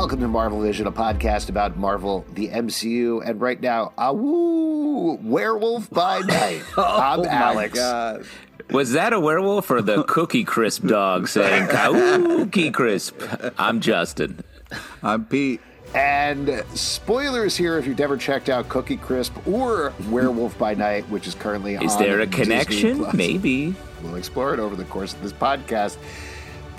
Welcome to Marvel Vision, a podcast about Marvel, the MCU, and right now, awoo, Werewolf by Night. Oh I'm oh Alex. God. Was that a werewolf or the Cookie Crisp dog saying Cookie Crisp? I'm Justin. I'm Pete. And spoilers here if you've never checked out Cookie Crisp or Werewolf by Night, which is currently Is on Is there a Disney connection? Plus. Maybe. We'll explore it over the course of this podcast.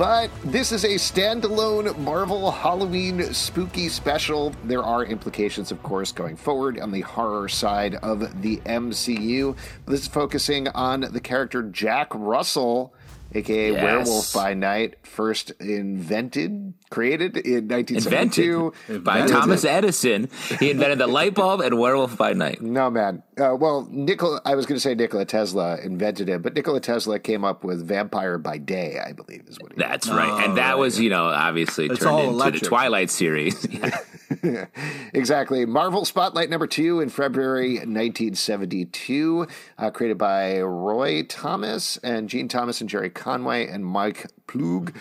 But this is a standalone Marvel Halloween spooky special. There are implications, of course, going forward on the horror side of the MCU. This is focusing on the character Jack Russell, aka Yes. Werewolf by Night, first invented, created in 1972. Invented by Invented. Thomas Edison. He invented the light bulb and werewolf by night. No, man. Uh, well, Nikola, I was going to say Nikola Tesla invented it, but Nikola Tesla came up with Vampire by Day, I believe, is what he That's right. And that was, you know, obviously It's turned into electric. the Twilight series. exactly. Marvel Spotlight number two in February 1972, uh, created by Roy Thomas and Jean Thomas and Gerry Conway and Mike Ploog.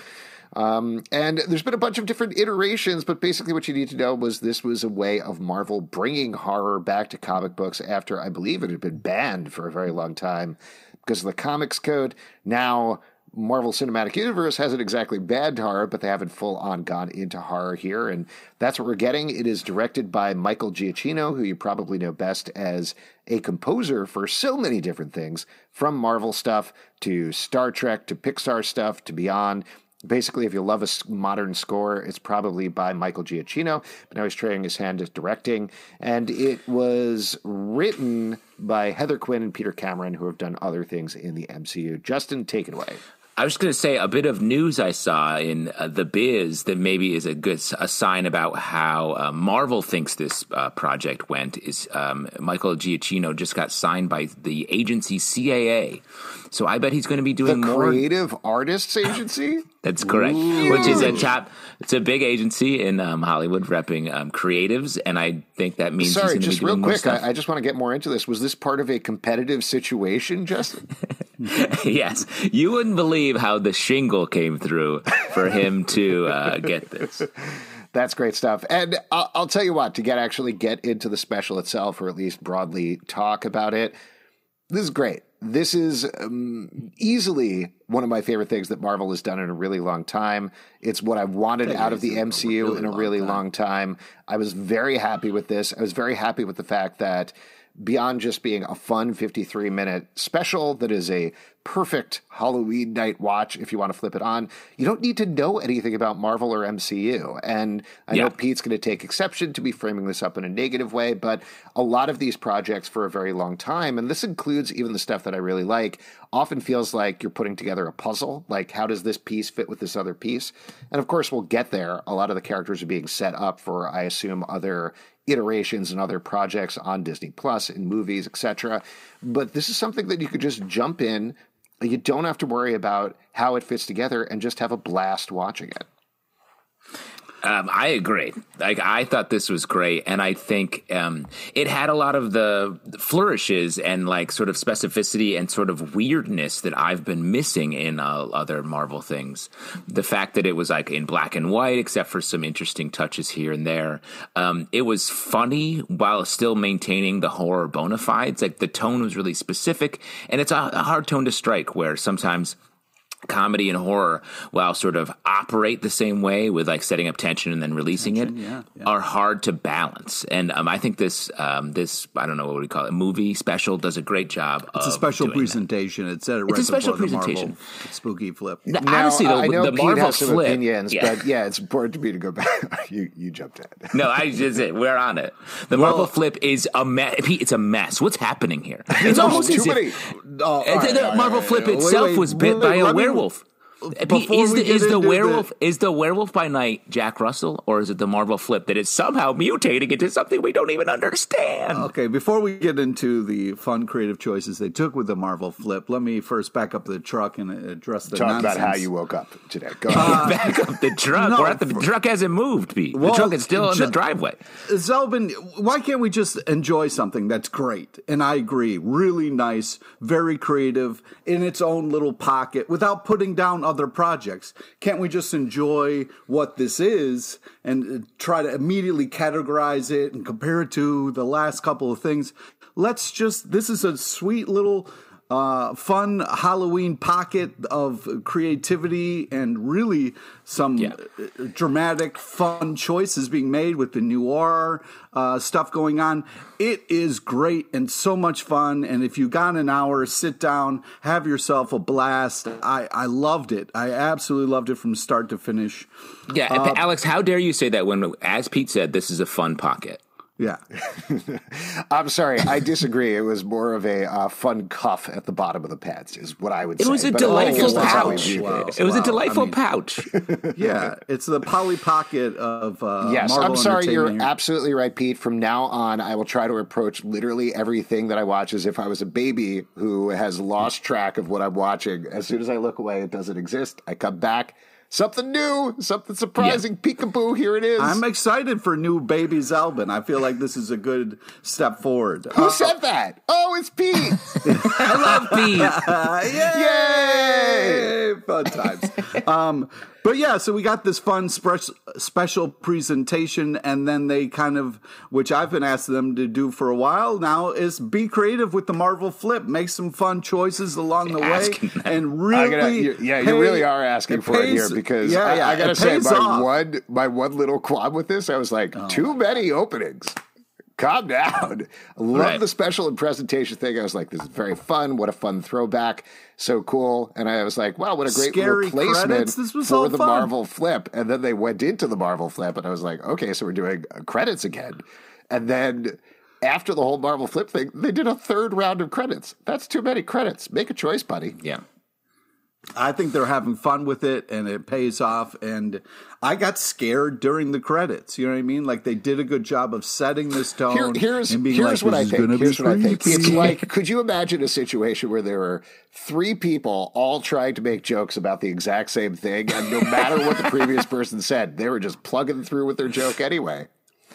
Um, and there's been a bunch of different iterations, but basically what you need to know was this was a way of Marvel bringing horror back to comic books after I believe it had been banned for a very long time because of the comics code. Now Marvel Cinematic Universe hasn't exactly bad horror, but they haven't full on gone into horror here. And that's what we're getting. It is directed by Michael Giacchino, who you probably know best as a composer for so many different things, from Marvel stuff to Star Trek to Pixar stuff to beyond. Basically, if you love a modern score, it's probably by Michael Giacchino, but now he's trying his hand at directing. And it was written by Heather Quinn and Peter Cameron, who have done other things in the MCU. Justin, take it away. I was going to say a bit of news I saw in uh, the biz that maybe is a good a sign about how uh, Marvel thinks this uh, project went. Is um, Michael Giacchino just got signed by the agency CAA, so I bet he's going to be The doing more. Creative Artists Agency? That's correct. Which is a top. It's a big agency in um, Hollywood repping um, creatives, and I think that means Sorry, just be real quick. I, I just want to get more into this. Was this part of a competitive situation, Justin? yes, you wouldn't believe how the shingle came through for him to uh, get this. That's great stuff. And I'll, I'll tell you what, to get actually get into the special itself, or at least broadly talk about it, this is great. This is um, easily one of my favorite things that Marvel has done in a really long time. It's what I've wanted out of the MCU really in a long really time. long time. I was very happy with this. I was very happy with the fact that beyond just being a fun 53 minute special that is a perfect Halloween night watch if you want to flip it on, you don't need to know anything about Marvel or MCU. And I know Pete's going to take exception to be framing this up in a negative way, but a lot of these projects for a very long time, and this includes even the stuff that I really like, often feels like you're putting together a puzzle. Like, how does this piece fit with this other piece? And of course, we'll get there. A lot of the characters are being set up for, I assume, other iterations and other projects on Disney and movies, etc. But this is something that you could just jump in. You don't have to worry about how it fits together and just have a blast watching it. Um, I agree. Like I thought this was great, and I think um, it had a lot of the flourishes and like sort of specificity and sort of weirdness that I've been missing in uh, other Marvel things. The fact that it was like in black and white, except for some interesting touches here and there. Um, it was funny while still maintaining the horror bona fides. Like the tone was really specific, and it's a, a hard tone to strike. Where sometimes comedy and horror, while sort of operate the same way with like setting up tension and then releasing it, yeah, yeah. are hard to balance. And um, I think this um, this I don't know what we call it movie special does a great job. It's a special presentation. It said it right It's a special before the Marvel presentation. spooky flip. Now, Now, Honestly, the, I know the Pete Marvel has some flip, opinions, yeah. but yeah, it's important to me to go back. you you jumped ahead. No, I just we're on it. The Marvel flip is a mess. It's a mess. What's happening here? It's almost too as many. if Oh, right, the, the Marvel all right, flip itself wait, was bit wait, by a let me- werewolf. Uh, Pete, before is the, get is the werewolf the- is the werewolf by night Jack Russell, or is it the Marvel flip that is somehow mutating into something we don't even understand? Okay, before we get into the fun creative choices they took with the Marvel flip, let me first back up the truck and address the Talk nonsense. about how you woke up today. Go ahead. Back up the truck. no, at the, the truck hasn't moved, Pete. Well, the truck is still in ju- the driveway. Zalben, why can't we just enjoy something that's great? And I agree, really nice, very creative in its own little pocket without putting down other projects? Can't we just enjoy what this is and uh, try to immediately categorize it and compare it to the last couple of things? Let's just, this is a sweet little uh, fun Halloween pocket of creativity and really some Yeah. uh, dramatic, fun choices being made with the noir uh, stuff going on. It is great and so much fun. And if you got an hour, sit down, have yourself a blast. I, I loved it. I absolutely loved it from start to finish. Yeah, Uh, Alex, how dare you say that when, as Pete said, this is a fun pocket? Yeah. I'm sorry, I disagree. It was more of a uh, fun cuff at the bottom of the pants, is what I would It say. was a But I guess delightful that's how we pouch. Wow. it. It was Wow, a delightful I mean- pouch. Yeah. It's the Polly Pocket of uh, Yes, Marvel I'm sorry. You're here. absolutely right, Pete. From now on, I will try to approach literally everything that I watch as if I was a baby who has lost track of what I'm watching. As soon as I look away, it doesn't exist. I come back, something new, something surprising. Peekaboo, here it is. I'm excited for new Baby Zalben. I feel like this is a good step forward. who Uh, said that? Oh, it's Pete. I love Pete. Uh, yay! Fun times. um, but yeah, so we got this fun spe- special presentation, and then they kind of, which I've been asking them to do for a while now, is be creative with the Marvel flip, make some fun choices along the way, Asking that. and really, gotta, you, yeah, pay- you really are asking for it here because yeah, I, yeah, I gotta say pays my off. one my one little qualm with this, I was like, Oh. too many openings. Calm down. I love Right. the special and presentation thing. I was like, this is very fun. What a fun throwback. So cool. And I was like, wow, what a great Scary replacement credits. This was for the fun. Marvel flip. And then they went into the Marvel flip, and I was like, okay, so we're doing uh, credits again. And then after the whole Marvel flip thing, they did a third round of credits. That's too many credits. Make a choice, buddy. Yeah. I think they're having fun with it and it pays off. And I got scared during the credits. You know what I mean? Like they did a good job of setting this tone. Here, here's and being here's like, what I think. gonna be Here's what I think. It's like, could you imagine a situation where there were three people all trying to make jokes about the exact same thing, and no matter what the previous person said, they were just plugging through with their joke anyway.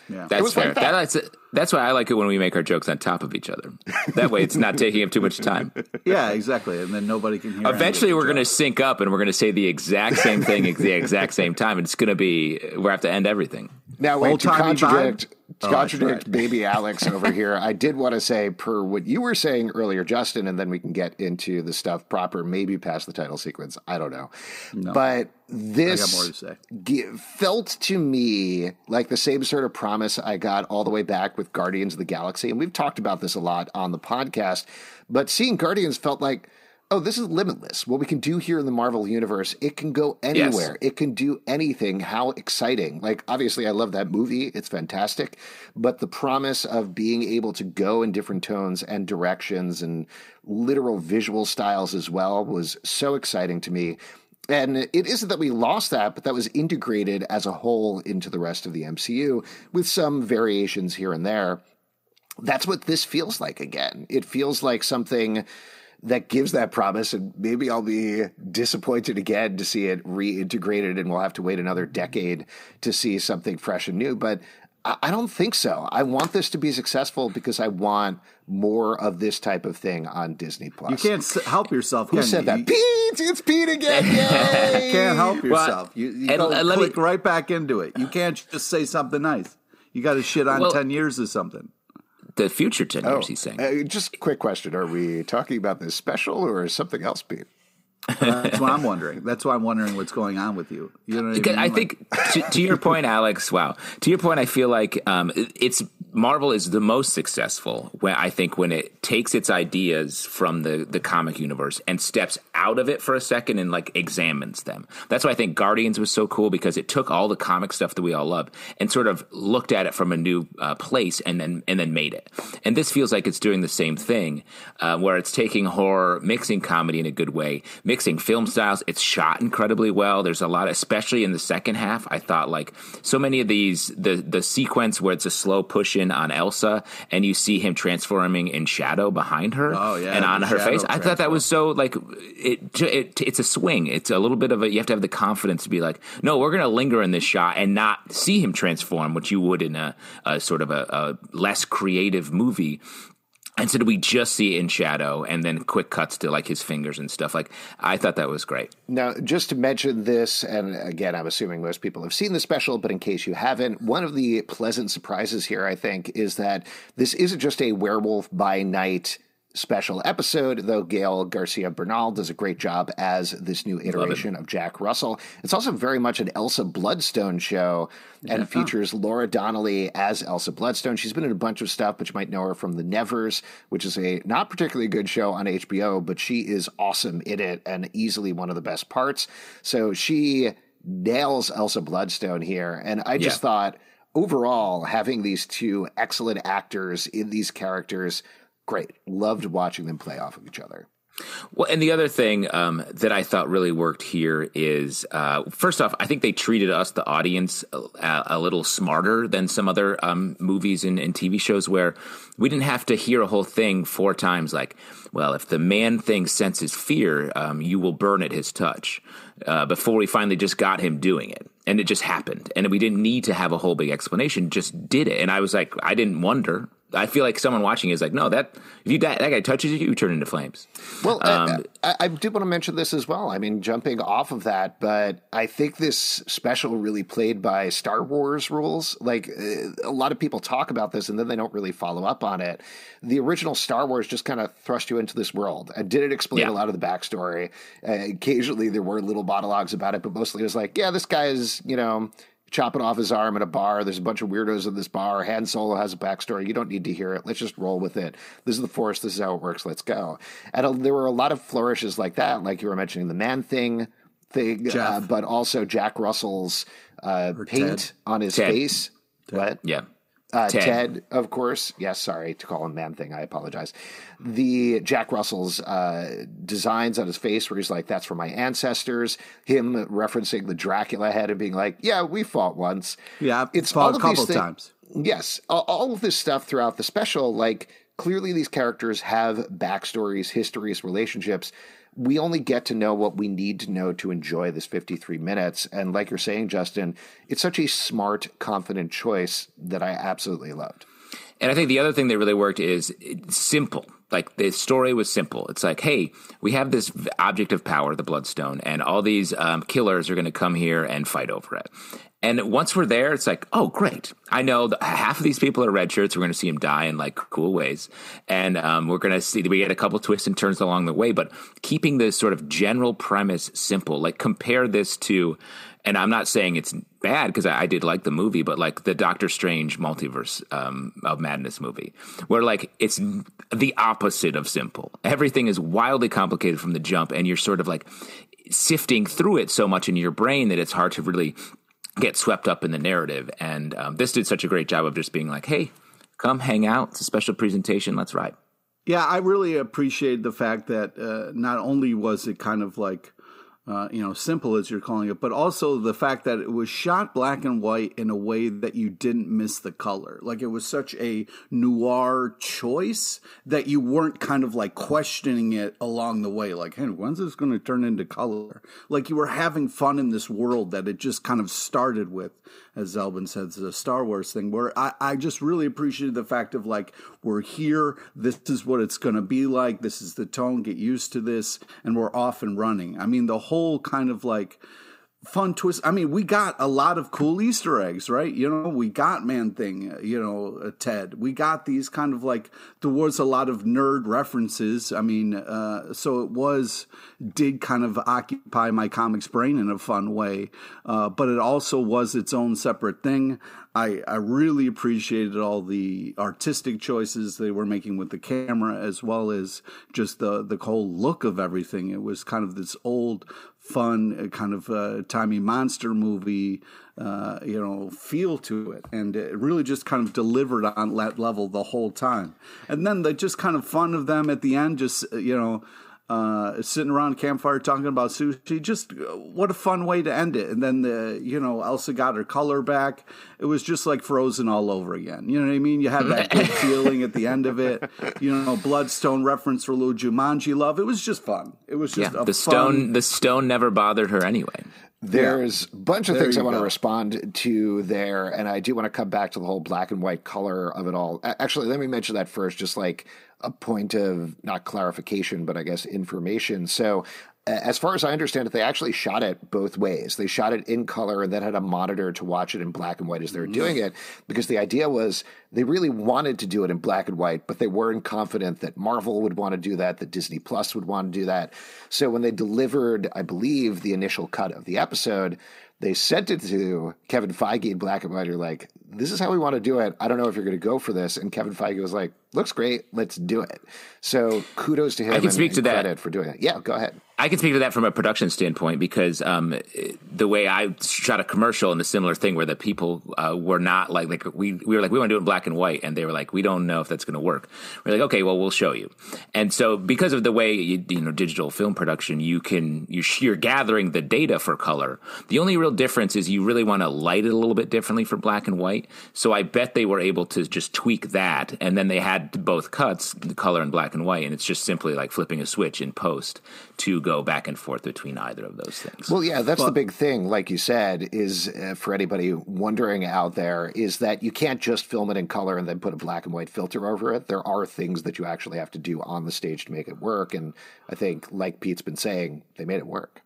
Yeah. That's was fair. like that. that's, that's why I like it when we make our jokes on top of each other. That way it's not taking up too much time. yeah, exactly. And then nobody can hear. Eventually, we're going to sync up and we're going to say the exact same thing at the exact same time. And it's going to be, we have to end everything. Now, wait to Old-timey contradict vibe? to Oh, contradict right. baby Alex over here. I did want to say, per what you were saying earlier, Justin, and then we can get into the stuff proper, maybe past the title sequence. I don't know, but this to felt to me like the same sort of promise I got all the way back with Guardians of the Galaxy, and we've talked about this a lot on the podcast. But seeing Guardians felt like. Oh, this is limitless. What we can do here in the Marvel universe, it can go anywhere. It can do anything. How exciting. Like, obviously, I love that movie. It's fantastic. But the promise of being able to go in different tones and directions and literal visual styles as well was so exciting to me. And it isn't that we lost that, but that was integrated as a whole into the rest of the MCU with some variations here and there that's what this feels like again. It feels like something that gives that promise, and maybe I'll be disappointed again to see it reintegrated, and we'll have to wait another decade to see something fresh and new. But I I don't think so. I want this to be successful because I want more of this type of thing on Disney Plus. You can't help yourself. Who can said you? that? Pete, it's Pete again! Yay! can't help yourself. you you and- go and let me- click right back into it. You can't just say something nice. You got to shit on Well- ten years or something. The future 10 years, he's saying. Uh, just a quick question: Are we talking about this special or something else, Pete? That's why I'm wondering. That's why I'm wondering what's going on with you. You know what I mean? I Like- think to, to your point, Alex. Wow, to your point, I feel like um, it's Marvel is the most successful. When I think when it takes its ideas from the the comic universe and steps out of it for a second and like examines them. That's why I think Guardians was so cool because it took all the comic stuff that we all love and sort of looked at it from a new uh, place and then and then made it. And this feels like it's doing the same thing, uh, where it's taking horror, mixing comedy in a good way, mixing film styles. It's shot incredibly well. There's a lot, especially in the second half. I thought like so many of these the the sequence where it's a slow push in on Elsa and you see him transforming in shadow behind her Oh, yeah, and on her face. I thought that was so like it, it. It's a swing. It's a little bit of a. You have to have the confidence to be like, no, we're going to linger in this shot and not see him transform, which you would in a, a sort of a, a less creative movie. And so we just see it in shadow and then quick cuts to like his fingers and stuff. Like I thought that was great. Now, just to mention this, and again, I'm assuming most people have seen the special, but in case you haven't, one of the pleasant surprises here, I think, is that this isn't just a werewolf by night special episode, though Gael García Bernal does a great job as this new iteration of Jack Russell. It's also very much an Elsa Bloodstone show and yeah. features Laura Donnelly as Elsa Bloodstone. She's been in a bunch of stuff, but you might know her from The Nevers, which is a not particularly good show on HBO, but she is awesome in it and easily one of the best parts. So she nails Elsa Bloodstone here. And I just yeah. thought overall, having these two excellent actors in these characters great. Loved watching them play off of each other. Well, and the other thing um, that I thought really worked here is, uh, first off, I think they treated us, the audience, a, a little smarter than some other um, movies and, and, TV shows where we didn't have to hear a whole thing four times. Like, well, if the man thing senses fear, um, you will burn at his touch. Uh, before we finally just got him doing it, and it just happened, and we didn't need to have a whole big explanation. Just did it, and I was like, I didn't wonder. I feel like someone watching is like, no, that if you that, that guy touches you, you turn into flames. Well, um, I, I, did want to mention this as well. I mean, jumping off of that, but I think this special really played by Star Wars rules. Like uh, a lot of people talk about this and then they don't really follow up on it. The original Star Wars just kind of thrust you into this world and didn't explain yeah. a lot of the backstory. Uh, occasionally, there were little monologues about it, but mostly it was like, yeah, this guy is, you know chopping off his arm at a bar. There's a bunch of weirdos in this bar. Han Solo has a backstory. You don't need to hear it. Let's just roll with it. This is the Force. This is how it works. Let's go. And uh, there were a lot of flourishes like that, like you were mentioning the man thing thing, uh, but also Jack Russell's uh, paint Ted. on his Ted. face. Ted. What? Yeah. Uh, Ted. Ted. of course. Yes, sorry to call him Man Thing. I apologize. The Jack Russell's uh, designs on his face, where he's like, "That's for my ancestors." Him referencing the Dracula head and being like, "Yeah, we fought once." Yeah, it's fought a couple times. Yes, all of this stuff throughout the special, like clearly these characters have backstories, histories, relationships we only get to know what we need to know to enjoy this 53 minutes. And like you're saying, Justin, it's such a smart, confident choice that I absolutely loved. And I think the other thing that really worked is simple. Like the story was simple. It's like, hey, we have this object of power, the Bloodstone, and all these um, killers are going to come here and fight over it. And once we're there, it's like, oh, great. I know half of these people are red shirts. We're going to see them die in like cool ways. And um, we're going to see, we get a couple twists and turns along the way, but keeping this sort of general premise simple, like compare this to, and I'm not saying it's bad because I, I, did like the movie, but like the Doctor Strange multiverse um, of madness movie, where like it's the opposite of simple. Everything is wildly complicated from the jump, and you're sort of like sifting through it so much in your brain that it's hard to really get swept up in the narrative. And um, this did such a great job of just being like, hey, come hang out. It's a special presentation. Let's ride. Yeah, I really appreciate the fact that uh, not only was it kind of like uh, you know, simple as you're calling it, but also the fact that it was shot black and white in a way that you didn't miss the color. Like it was such a noir choice that you weren't kind of like questioning it along the way. Like, hey, when's this going to turn into color? Like you were having fun in this world that it just kind of started with as Zalben says, the Star Wars thing, where I, I just really appreciated the fact of like, we're here, this is what it's going to be like, this is the tone, get used to this, and we're off and running. I mean, the whole kind of like, fun twist. I mean, we got a lot of cool Easter eggs, right? You know, we got Man Thing, you know, uh, Ted. We got these kind of like there was a lot of nerd references. I mean, uh, so it was did kind of occupy my comics brain in a fun way, uh, but it also was its own separate thing. I, I really appreciated all the artistic choices they were making with the camera, as well as just the the whole look of everything. It was kind of this old fun uh, kind of uh, timey monster movie, uh, you know, feel to it, and it really just kind of delivered on that level the whole time. And then the just kind of fun of them at the end, just uh, you know uh, sitting around campfire talking about sushi. Just uh, what a fun way to end it. And then the you know Elsa got her color back. It was just like Frozen all over again. You know what I mean? You had that good feeling at the end of it. You know, Bloodstone reference for little Jumanji love. It was just fun. It was just yeah, the stone. The stone never bothered her anyway. There's a bunch of There things I you want to respond to there, and I do want to come back to the whole black and white color of it all. Actually, let me mention that first, just like a point of not clarification, but I guess information. So, as far as I understand it, they actually shot it both ways. They shot it in color and then had a monitor to watch it in black and white as they were mm. doing it, because the idea was they really wanted to do it in black and white, but they weren't confident that Marvel would want to do that, that Disney Plus would want to do that. So when they delivered, I believe, the initial cut of the episode, they sent it to Kevin Feige in black and white. You're like, this is how we want to do it. I don't know if you're going to go for this. And Kevin Feige was like, looks great. Let's do it. So kudos to him. I can and- speak to that. for doing it. Yeah, go ahead. I can speak to that from a production standpoint because um, the way I shot a commercial and the similar thing where the people uh, were not like like we we were like we want to do it in black and white and they were like we don't know if that's going to work. We're like okay, well we'll show you. And so because of the way you, you know digital film production, you can you you're gathering the data for color. The only real difference is you really want to light it a little bit differently for black and white. So I bet they were able to just tweak that, and then they had both cuts, the color and black and white, and it's just simply like flipping a switch in post to go back and forth between either of those things. Well, yeah, that's the big thing. Like you said, is uh, for anybody wondering out there, is that you can't just film it in color and then put a black and white filter over it. There are things that you actually have to do on the stage to make it work. And I think, like Pete's been saying, they made it work.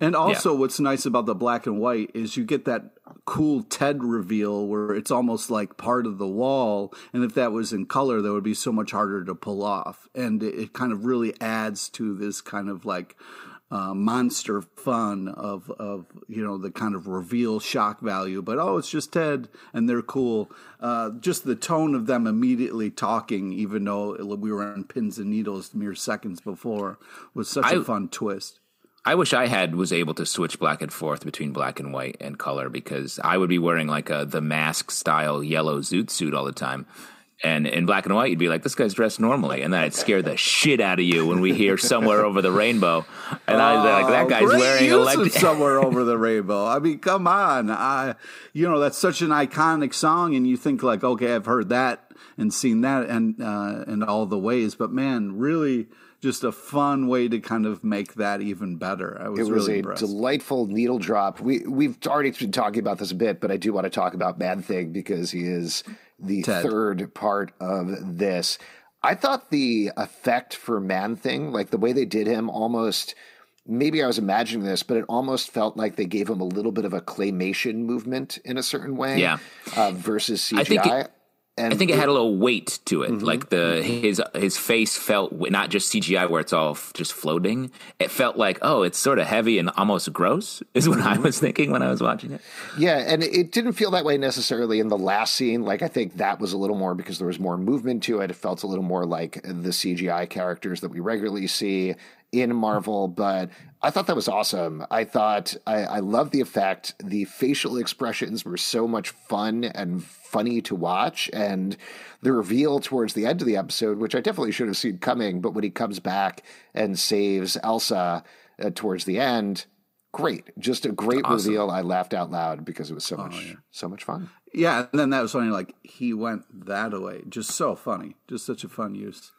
And also, what's nice about the black and white is you get that cool Ted reveal where it's almost like part of the wall. And if that was in color, that would be so much harder to pull off. And it, it kind of really adds to this kind of like uh, monster fun of of you know the kind of reveal shock value. But oh, it's just Ted, and they're cool. Uh, just the tone of them immediately talking, even though we were on pins and needles mere seconds before, was such a I- fun twist. I wish I had was able to switch back and forth between black and white and color because I would be wearing like a the mask style yellow zoot suit all the time. And in black and white, you'd be like, "This guy's dressed normally," and then I'd scare the shit out of you when we hear somewhere over the rainbow, and I'd be like, "That Oh, guy's wearing use of elect- somewhere over the rainbow. I mean, come on. I, you know, that's such an iconic song, and you think like, okay, I've heard that and seen that, and uh, in all the ways. But man, really, just a fun way to kind of make that even better. I was, It was really a impressed. delightful needle drop. We we've already been talking about this a bit, but I do want to talk about Man Thing because he is the Ted. third part of this. I thought the effect for Man Thing, like the way they did him, almost maybe I was imagining this, but it almost felt like they gave him a little bit of a claymation movement in a certain way, Yeah. uh, versus CGI. I think it- and I think it had a little weight to it. Mm-hmm. Like the mm-hmm. his his face felt not just CGI where it's all f- just floating. It felt like oh, it's sort of heavy and almost gross. Is what I mm-hmm. was thinking when I was watching it. Yeah, and it didn't feel that way necessarily in the last scene. Like I think that was a little more because there was more movement to it. It felt a little more like the CGI characters that we regularly see in Marvel, but I thought that was awesome. I thought I, I love the effect. The facial expressions were so much fun and funny to watch, and the reveal towards the end of the episode, which I definitely should have seen coming, but when he comes back and saves Elsa uh, towards the end, great, just a great Awesome. reveal. I laughed out loud because it was so much so much fun. yeah, and then that was funny. Like he went that away, just so funny, just such a fun use.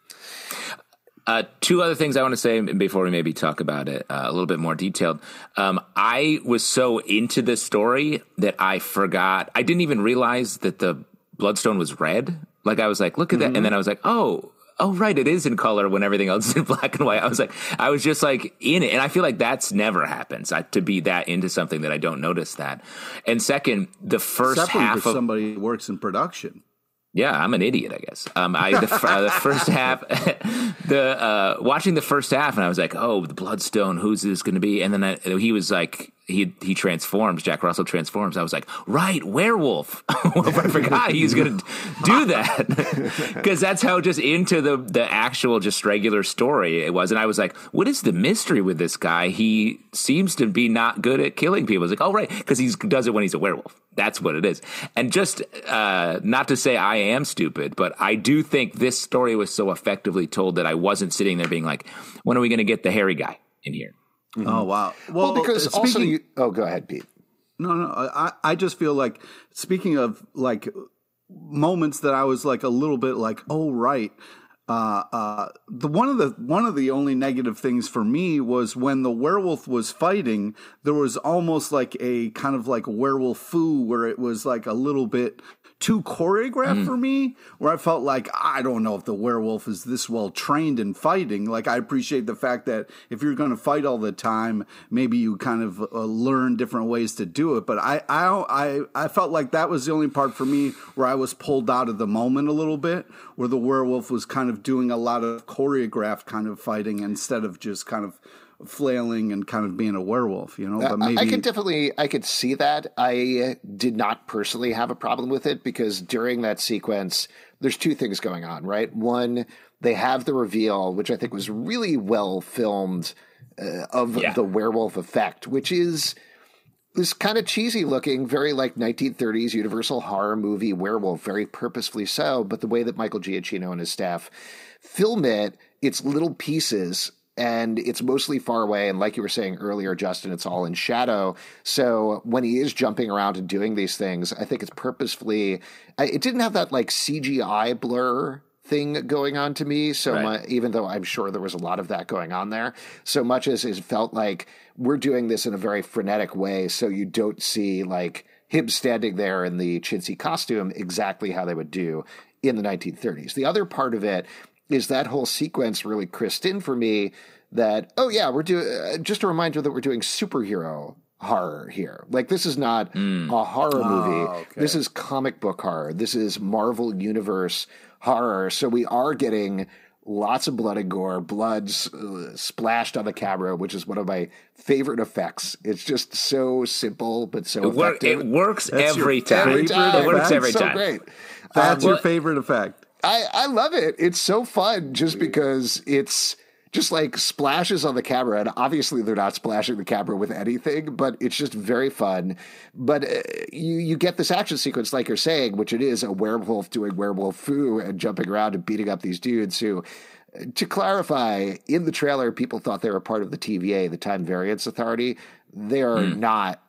Uh, two other things I want to say before we maybe talk about it uh, a little bit more detailed. Um, I was so into this story that I forgot. I didn't even realize that the bloodstone was red. Like I was like, look at that, and then I was like, oh. Oh right, it is in color when everything else is in black and white. I was like, I was just like in it, and I feel like that's never happens. I, to be that into something that I don't notice that. And second, the first Except half of somebody works in production. Yeah, I'm an idiot, I guess. Um, I the, uh, the first half, the uh, watching the first half, and I was like, "Oh, the Bloodstone, who's this going to be?" And then I, he was like, he he transforms. Jack Russell transforms. I was like, "Right, werewolf." I forgot he's to do that because that's how just into the the actual just regular story it was. And I was like, "What is the mystery with this guy? He seems to be not good at killing people." I was like, "Oh, right, because he does it when he's a werewolf." That's what it is. And just uh, not to say I am stupid, but I do think this story was so effectively told that I wasn't sitting there being like, when are we to get the hairy guy in here? Oh wow! Well, because uh, also you. Oh, go ahead, Pete. No, no. I, I just feel like speaking of like moments that I was like a little bit like, oh right. Uh, uh, the one of the one of the only negative things for me was when the werewolf was fighting. There was almost like a kind of like werewolf foo, where it was like a little bit too choreographed mm. for me, where I felt like I don't know if the werewolf is this well trained in fighting. Like I appreciate the fact that if you're going to fight all the time, maybe you kind of uh, learn different ways to do it. But I, I, I, I felt like that was the only part for me where I was pulled out of the moment a little bit, where the werewolf was kind of doing a lot of choreographed kind of fighting instead of just kind of flailing and kind of being a werewolf, you know. But maybe I could definitely I could see that. I did not personally have a problem with it because during that sequence, there's two things going on, right? One, they have the reveal, which I think was really well filmed, uh, of yeah. the werewolf effect, which is this kind of cheesy looking, very like 1930s Universal horror movie werewolf, very purposefully so. But the way that Michael Giacchino and his staff film it, it's little pieces and it's mostly far away. And like you were saying earlier, Justin, it's all in shadow. So when he is jumping around and doing these things, I think it's purposefully. It didn't have that like CGI blur thing going on to me. So right. my, even though I'm sure there was a lot of that going on there, so much as it felt like we're doing this in a very frenetic way, so you don't see like him standing there in the chintzy costume exactly how they would do in the 1930s. The other part of it is that whole sequence really crisped in for me that oh yeah we're doing uh, just a reminder that we're doing superhero horror here like this is not mm. a horror movie oh, okay. this is comic book horror this is marvel universe horror. So we are getting lots of blood and gore blood uh, splashed on the camera which is one of my favorite effects. It's just so simple but so it, work, it works every time. every time. it works every so time. great. That's um, your well, favorite effect. I, I love it. It's so fun just because it's just like splashes on the camera. And obviously, they're not splashing the camera with anything, but it's just very fun. But uh, you, you get this action sequence, like you're saying, which it is a werewolf doing werewolf foo and jumping around and beating up these dudes who. To clarify, in the trailer, people thought they were part of the TVA, the Time Variance Authority. They are mm. not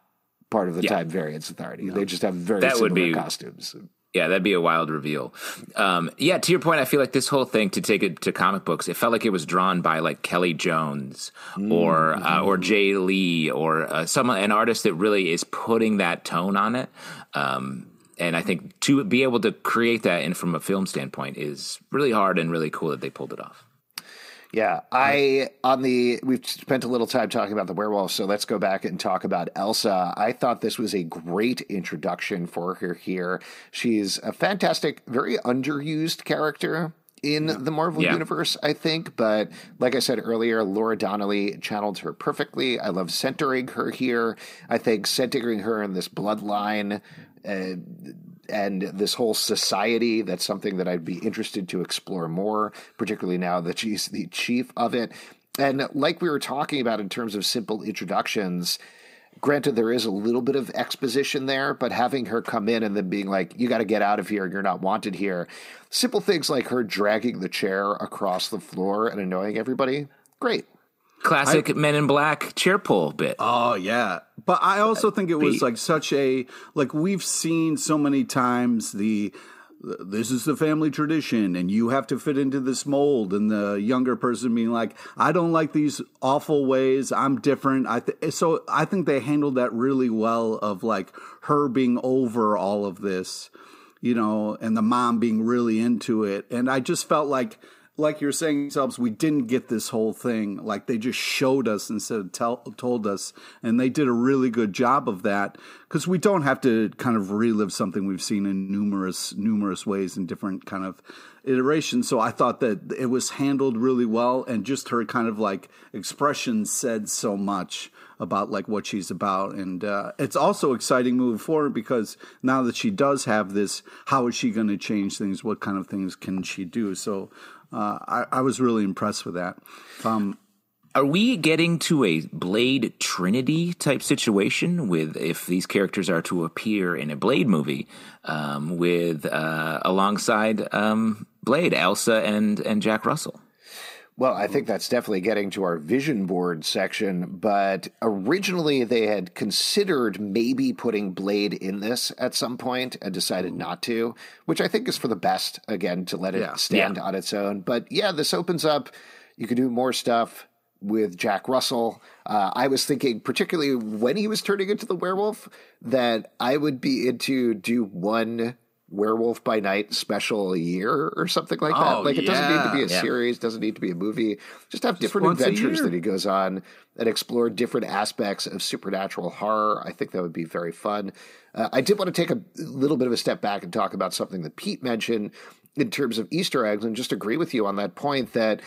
part of the yeah. Time Variance Authority. No. They just have very that similar would be, costumes. Yeah, that'd be a wild reveal. Um, yeah, to your point, I feel like this whole thing to take it to comic books, it felt like it was drawn by like Kelly Jones or mm-hmm. uh, or Jae Lee or uh, someone an artist that really is putting that tone on it. Um, and I think to be able to create that and from a film standpoint is really hard and really cool that they pulled it off. Yeah, I on the we've spent a little time talking about the werewolf, so let's go back and talk about Elsa. I thought this was a great introduction for her here. She's a fantastic, very underused character in the Marvel yeah. universe, I think. But like I said earlier, Laura Donnelly channeled her perfectly. I love centering her here. I think centering her in this bloodline. Uh, and this whole society. That's something that I'd be interested to explore more, particularly now that she's the chief of it. And like we were talking about in terms of simple introductions, granted there is a little bit of exposition there, but having her come in and then being like, you got to get out of here, you're not wanted here. Simple things like her dragging the chair across the floor and annoying everybody, great. Classic I, Men in Black chair pull bit. Oh yeah, but I also think it was like such a like we've seen so many times the this is the family tradition and you have to fit into this mold and the younger person being like i don't like these awful ways. I'm different. I th- so i think they handled that really well of like her being over all of this you know and the mom being really into it. And i just felt like like you're saying yourselves, we didn't get this whole thing. Like they just showed us instead of tell, told us, and they did a really good job of that because we don't have to kind of relive something we've seen in numerous numerous ways in different kind of iterations. So I thought that it was handled really well, and just her kind of like expression said so much about like what she's about and uh, it's also exciting moving forward because now that she does have this how is she going to change things what kind of things can she do so uh, I, I, was really impressed with that. Um, are we getting to a Blade Trinity type situation with if these characters are to appear in a Blade movie um, with uh, alongside um, Blade, Elsa, and and Jack Russell? Well, I think that's definitely getting to our vision board section, but originally they had considered maybe putting Blade in this at some point and decided not to, which I think is for the best, again, to let it Yeah. stand Yeah. on its own. But yeah, this opens up. You can do more stuff with Jack Russell. Uh, I was thinking, particularly when he was turning into the werewolf, that I would be into do one werewolf by night special a year or something like that. Oh, Like it doesn't need to be a yeah. series, doesn't need to be a movie. Just have different adventures that he goes on and explore different aspects of supernatural horror. I think that would be very fun. Uh, I did want to take a little bit of a step back and talk about something that Pete mentioned in terms of Easter eggs and just agree with you on that point that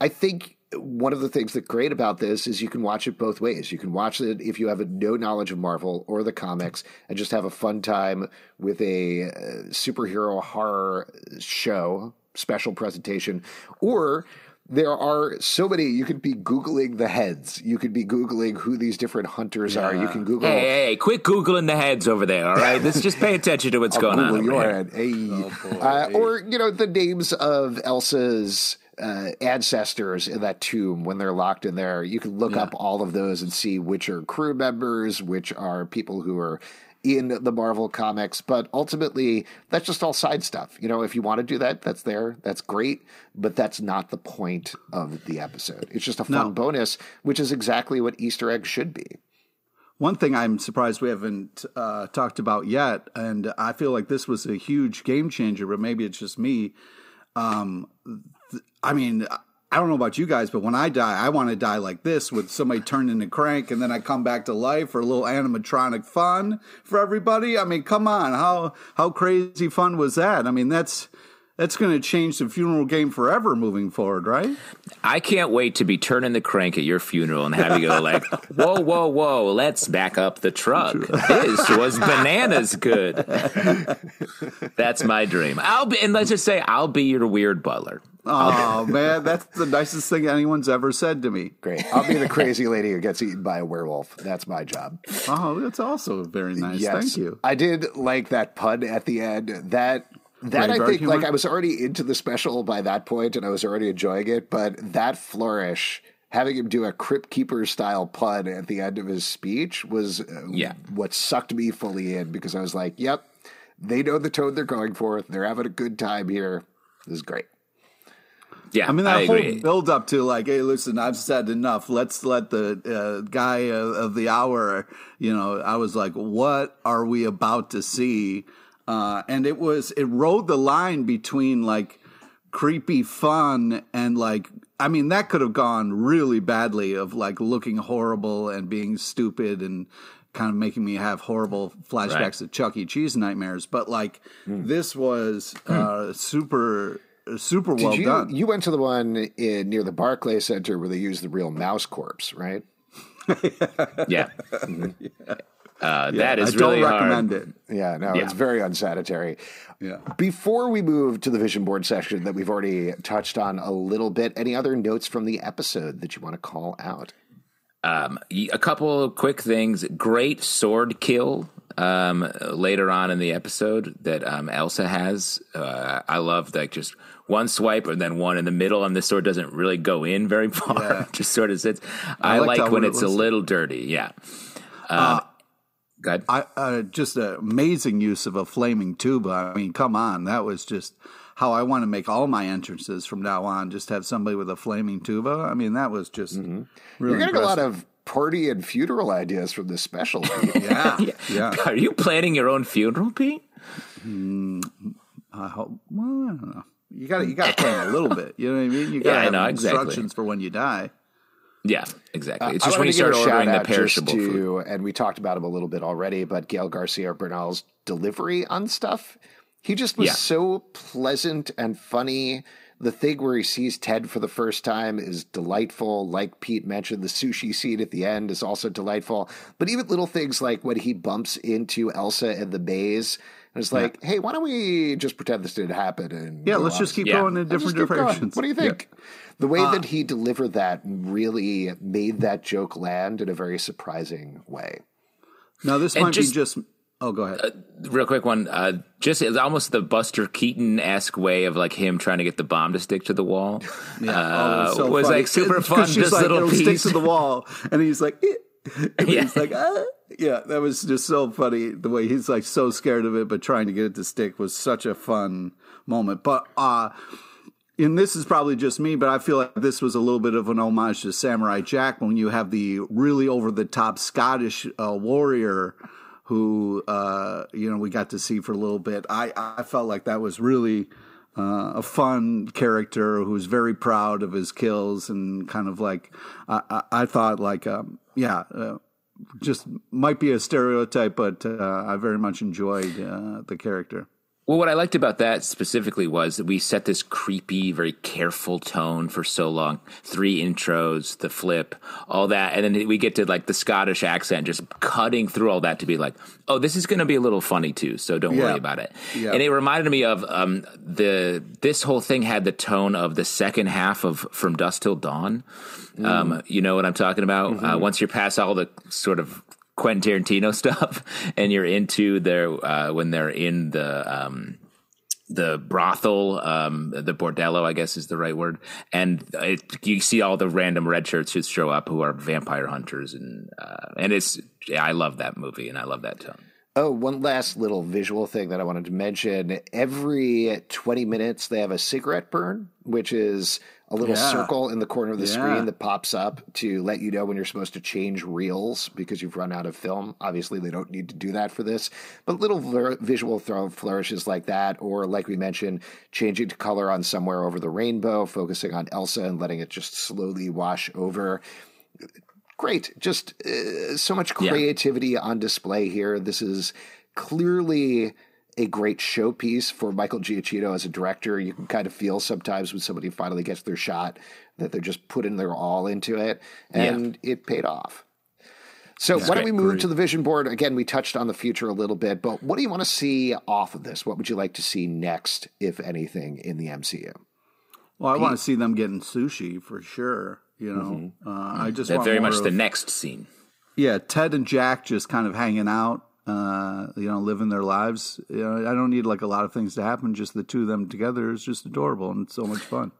I think one of the things that's great about this is you can watch it both ways. You can watch it if you have no knowledge of Marvel or the comics and just have a fun time with a uh, superhero horror show, special presentation, or there are so many. You could be Googling the heads. You could be Googling who these different hunters are. You can Google. Hey, hey, hey, quit Googling the heads over there, all right? Let's just pay attention to what's going on. Google over your head. Hey. uh, or, you know, the names of Elsa's uh, ancestors in that tomb when they're locked in there. You can look up all of those and see which are crew members, which are people who are in the Marvel comics. But ultimately, that's just all side stuff. You know, if you want to do that, that's there. That's great. But that's not the point of the episode. It's just a fun No. bonus, which is exactly what Easter eggs should be. One thing I'm surprised we haven't uh, talked about yet, and I feel like this was a huge game changer, but maybe it's just me. Um, I mean, I don't know about you guys, but when I die, I want to die like this with somebody turned into Crank and then I come back to life for a little animatronic fun for everybody. I mean, come on. How, how crazy fun was that? I mean, that's, that's going to change the funeral game forever moving forward, right? I can't wait to be turning the crank at your funeral and have you go like, "Whoa, whoa, whoa! Let's back up the truck. This was bananas good." That's my dream. I'll be, and let's just say, I'll be your weird butler. Oh, man, that's the nicest thing anyone's ever said to me. Great. I'll be the crazy lady who gets eaten by a werewolf. That's my job. Oh, that's also very nice. Thank you. I did like that pun at the end. That that I think humor? like I was already into the special by that point and I was already enjoying it, but that flourish having him do a crypt keeper style pun at the end of his speech was uh, Yeah. what sucked me fully in because I was like, "Yep, they know the tone they're going for. They're having a good time here. This is great." Yeah, I mean, that whole agree. build up to like, hey, listen, I've said enough. Let's let the uh, guy uh, of the hour, you know, I was like, what are we about to see? Uh, and it was, it rode the line between like creepy fun and like, I mean, that could have gone really badly of like looking horrible and being stupid and kind of making me have horrible flashbacks Right. to Chuck E. Cheese nightmares. But like, this was uh, super, super well Did you done. you went to the one in near the Barclay Center where they used the real mouse corpse, right? yeah. Uh, that is I don't really recommend hard. it. Yeah, no, Yeah. it's very unsanitary. Yeah. Before we move to the vision board section that we've already touched on a little bit, any other notes from the episode that you want to call out? Um, y- a couple of quick things. Great sword kill um, later on in the episode that um, Elsa has. Uh, I love like just one swipe and then one in the middle, and the sword doesn't really go in very far. Yeah. just sort of sits. I, liked like how when when it it's a little dirty. Yeah. Um, good. I uh, just an amazing use of a flaming tuba. I mean, come on, that was just how I want to make all my entrances from now on. Just have somebody with a flaming tuba. I mean, that was just really You're getting a lot impressive. of party and funeral ideas from this special. Pete. yeah, yeah. Are you planning your own funeral, Pete? Hmm, I hope. Well, I don't know. You got to you got to plan a little bit. You know what I mean? You got to Yeah, I have know, exactly. instructions for when you die. Yeah, exactly. It's uh, I just when you start a ordering the perishable to, food. and we talked about him a little bit already, but Gael García Bernal's delivery on stuff, he just was Yeah. so pleasant and funny. The thing where he sees Ted for the first time is delightful. Like Pete mentioned, the sushi scene at the end is also delightful. But even little things like when he bumps into Elsa in the maze, and it's like, hey, why don't we just pretend this didn't happen? And Yeah, let's just keep Yeah. going in different keep going. directions. What do you think? The way Uh, that he delivered that really made that joke land in a very surprising way. Now this And might just- be just. Oh, go ahead. Uh, real quick one. Uh, just it's almost the Buster Keaton esque way of like him trying to get the bomb to stick to the wall. Yeah. Uh, oh, it so was funny. like super fun. Just like, little it'll piece. stick to the wall, and he's like, eh. and Yeah. he's like, ah. yeah, that was just so funny. The way he's like so scared of it, but trying to get it to stick was such a fun moment. But uh, and this is probably just me, but I feel like this was a little bit of an homage to Samurai Jack when you have the really over the top Scottish uh, warrior who uh, you know we got to see for a little bit. I I felt like that was really uh, a fun character who's very proud of his kills and kind of like I, I, I thought like um, yeah. Uh, just might be a stereotype, but uh, I very much enjoyed uh, the character. Well, what I liked about that specifically was that we set this creepy, very careful tone for so long. Three intros, the flip, all that. And then we get to like the Scottish accent, just cutting through all that to be like, oh, this is going to be a little funny too. So don't Yeah. worry about it. Yeah. And it reminded me of um, the, this whole thing had the tone of the second half of From Dusk Till Dawn. Um, you know what I'm talking about? Uh, once you're past all the sort of Quentin Tarantino stuff and you're into their, uh, when they're in the, um, the brothel, um, the bordello, I guess is the right word. And it, you see all the random red shirts who show up who are vampire hunters. And, uh, and it's, yeah, I love that movie and I love that tone. Oh, one last little visual thing that I wanted to mention. Every 20 minutes, they have a cigarette burn, which is a little Yeah. circle in the corner of the Yeah. screen that pops up to let you know when you're supposed to change reels because you've run out of film. Obviously, they don't need to do that for this, but little ver- visual throw flourishes like that, or like we mentioned, changing to color on somewhere over the rainbow, focusing on Elsa and letting it just slowly wash over great. Just uh, so much Yeah. creativity on display here. This is clearly a great showpiece for Michael Giacchino as a director. You can kind of feel sometimes when somebody finally gets their shot that they're just putting their all into it, and it paid off. So why don't we move great. to the vision board? Again, we touched on the future a little bit, but what do you want to see off of this? What would you like to see next, if anything, in the MCU? Well, I want to see them getting sushi for sure. You know, uh, I just That want very much of, the next scene. yeah. Ted and Jack just kind of hanging out, uh, you know, living their lives. You know, I don't need like a lot of things to happen. Just the two of them together is just adorable and it's so much fun.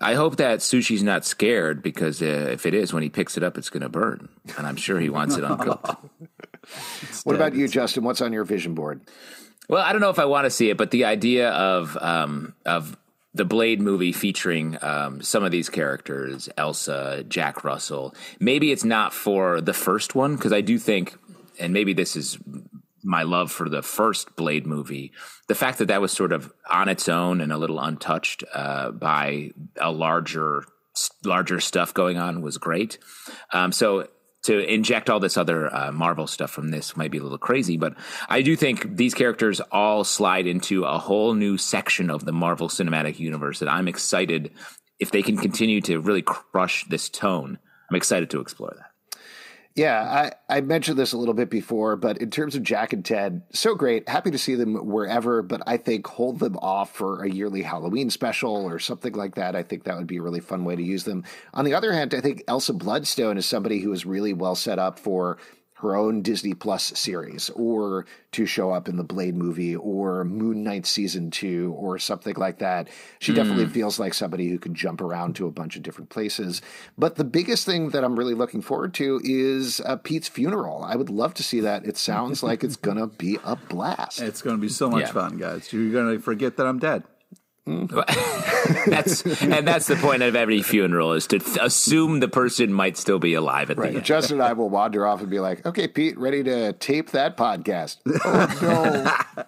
I hope that Sushi's not scared because uh, if it is, when he picks it up, it's going to burn. And I'm sure he wants it uncooked. What about you, Justin? What's on your vision board? Well, I don't know if I want to see it, but the idea of um, of the Blade movie featuring um, some of these characters, Elsa, Jack Russell. Maybe it's not for the first one because I do think, and maybe this is my love for the first Blade movie. The fact that that was sort of on its own and a little untouched uh, by a larger larger stuff going on was great. Um, so to inject all this other uh, Marvel stuff from this might be a little crazy, but I do think these characters all slide into a whole new section of the Marvel Cinematic Universe that I'm excited if they can continue to really crush this tone. I'm excited to explore that. Yeah, I, I mentioned this a little bit before, but in terms of Jack and Ted, so great. Happy to see them wherever, but I think hold them off for a yearly Halloween special or something like that. I think that would be a really fun way to use them. On the other hand, I think Elsa Bloodstone is somebody who is really well set up for her own Disney Plus series or to show up in the Blade movie or Moon Knight season two or something like that. She definitely feels like somebody who can jump around to a bunch of different places. But the biggest thing that I'm really looking forward to is uh, Pete's funeral. I would love to see that. It sounds like it's going to be a blast. It's going to be so much Yeah. fun, guys. You're going to forget that I'm dead. That's and that's the point of every funeral is to th- assume the person might still be alive at the end. Justin and I will wander off and be like, okay, Pete, ready to tape that podcast. Oh, no.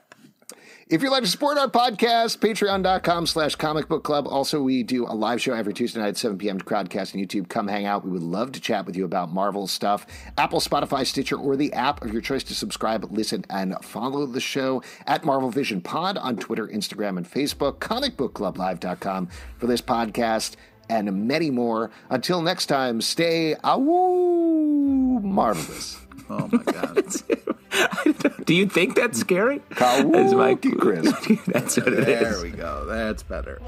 If you'd like to support our podcast, patreon.com slash comic book club. Also, we do a live show every Tuesday night at 7 p.m. to Crowdcast and YouTube. Come hang out. We would love to chat with you about Marvel stuff. Apple, Spotify, Stitcher, or the app of your choice to subscribe, listen, and follow the show at Marvel Vision Pod on Twitter, Instagram, and Facebook. Comicbookclublive.com for this podcast and many more. Until next time, stay awoo marvelous. Oh my god. Do you think that's scary? Kawookie As my- crisp. that's what it is. there we go. That's better.